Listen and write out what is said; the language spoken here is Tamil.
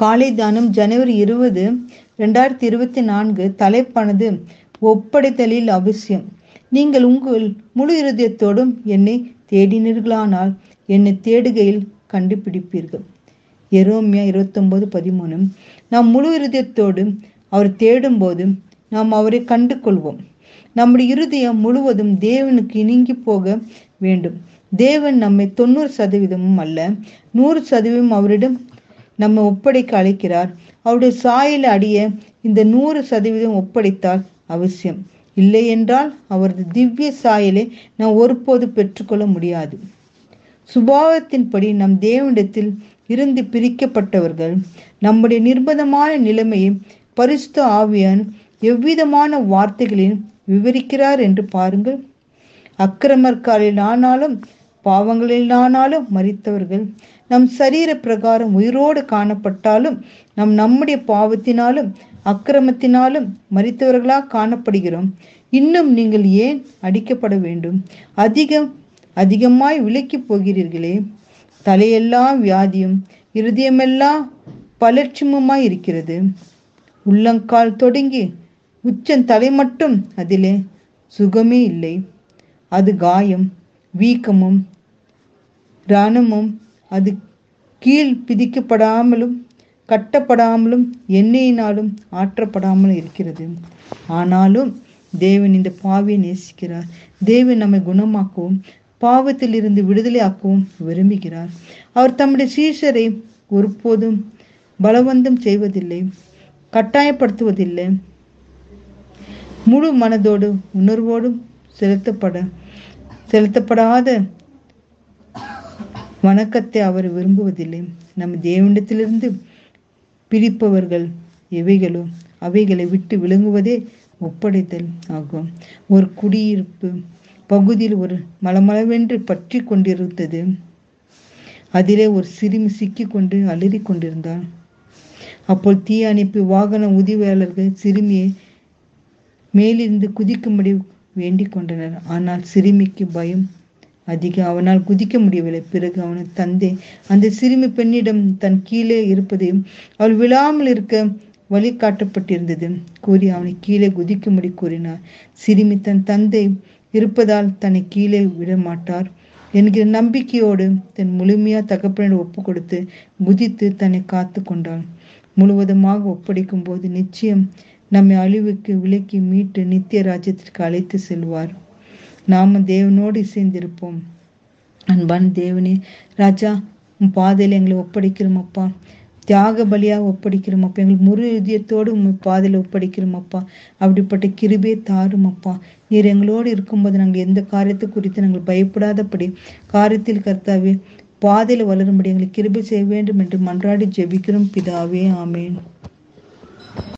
காலை தானம் ஜனவரி இருபது ரெண்டாயிரத்தி இருபத்தி நான்கு தலைப்பானது ஒப்படைத்தலில் அவசியம். நீங்கள் உங்கள் முழு இருதயத்தோடும் என்னை தேடினீர்களானால் என்னை தேடுகையில் கண்டுபிடிப்பீர்கள். எரோமியா இருபத்தொன்பது பதிமூணு. நாம் முழு இருதயத்தோடு அவர் தேடும்போது நாம் அவரை கண்டு கொள்வோம் நம்முடைய இருதயம் முழுவதும் தேவனுக்கு இணங்கி போக வேண்டும். தேவன் நம்மை தொண்ணூறு சதவீதமும் அல்ல நூறு சதவீதம் அவரிடம் நம்ம ஒப்படைக்க அழைக்கிறார். அவருடைய சாயல் அடிய இந்த நூறு சதவீதம் ஒப்படைத்தால் அவசியம். இல்லை என்றால் அவரது திவ்ய சாயலை நாம் ஒருபோது பெற்றுக்கொள்ள முடியாது. சுபாவத்தின்படி நம் தேவனிடத்தில் இருந்து பிரிக்கப்பட்டவர்கள் நம்முடைய நிர்பந்தமான நிலைமையை பரிசுத்த ஆவியான் எவ்விதமான வார்த்தைகளில் விவரிக்கிறார் என்று பாருங்கள். அக்கிரமர்காலில் ஆனாலும் பாவங்களில் ஆனாலும் மறித்தவர்கள். நம் சரீர பிரகாரம் உயிரோடு காணப்பட்டாலும் நம் நம்முடைய பாவத்தினாலும் அக்கிரமத்தினாலும் மறித்தவர்களாக காணப்படுகிறோம். இன்னும் நீங்கள் ஏன் அடிக்கப்பட வேண்டும்? அதிகம் அதிகமாய் விலக்கி போகிறீர்களே. தலையெல்லாம் வியாதியும் இருதயமெல்லாம் பலட்சியமுமாய் இருக்கிறது. உள்ளங்கால் தொடங்கி உச்சன் தலை மட்டும் அதிலே சுகமே இல்லை. அது காயம் வீக்கமும் ரணமும் அது கீழ் பிதிக்கப்படாமலும் கட்டப்படாமலும் எண்ணெயினாலும் ஆற்றப்படாமலும் இருக்கிறது. ஆனாலும் தேவன் இந்த பாவியை நேசிக்கிறார். தேவன் நம்மை குணமாக்கவும் பாவத்தில் இருந்து விடுதலையாக்கவும் விரும்புகிறார். அவர் தம்முடைய சீஷரை ஒருபோதும் பலவந்தம் செய்வதில்லை கட்டாயப்படுத்துவதில்லை. முழு மனதோடு உணர்வோடும் செலுத்தப்பட செலுத்தப்படாத வணக்கத்தை அவர் விரும்புவதில்லை. நம் தேவனிடத்திலிருந்து பிரிப்பவர்கள் எவைகளோ அவைகளை விட்டு விளங்குவதே ஒப்படைத்தல் ஆகும். ஒரு குடியிருப்பு பகுதியில் ஒரு மலமளவென்று பற்றி கொண்டிருந்தது. அதிலே ஒரு சிறுமி சிக்கி கொண்டு அலறி கொண்டிருந்தாள். அப்போது தீ வாகன உதவியாளர்கள் சிறுமியை மேலிருந்து குதிக்கும்படி வேண்டிக் கொண்டனர். ஆனால் சிறுமிக்கு பயம் அதிகம் அவனால் குதிக்க முடியவில்லை. பிறகு அவனது தந்தை அந்த சிறுமி பெண்ணிடம் தன் கீழே இருப்பதையும் அவள் விழாமல் இருக்க வழி காட்டப்பட்டிருந்தது கூறி அவனை கீழே குதிக்கும்படி கூறினார். சிறுமி தன் தந்தை இருப்பதால் தன்னை கீழே விட மாட்டார் என்கிற நம்பிக்கையோடு தன் முழுமையா தகப்பனிடம் ஒப்பு கொடுத்து குதித்து தன்னை காத்து கொண்டாள் முழுவதுமாக ஒப்படைக்கும் போது நிச்சயம் நம்மை அழிவுக்கு விலக்கி மீட்டு நித்திய ராஜ்யத்திற்கு அழைத்து செல்வார். நாம தேவனோடு இசைந்திருப்போம். அன்பான் தேவனே ராஜா உன் பாதையில் எங்களை ஒப்படைக்கிறோம் அப்பா. தியாக பலியாக ஒப்படைக்கிறோம் அப்பா. எங்களுக்கு முழு இதயத்தோடு உங்கள் பாதையில் ஒப்படைக்கிறோம் அப்பா. அப்படிப்பட்ட கிருபே தாரும் அப்பா. நீர் எங்களோடு இருக்கும்போது நாங்கள் எந்த காரியத்தை குறித்து நாங்கள் பயப்படாதபடி காரியத்தில் கர்த்தாவே பாதையில் வளரும்படி எங்களுக்கு கிருபை செய்ய வேண்டும் என்று மன்றாடி ஜெபிக்கிறோம். பிதாவே ஆமேன்.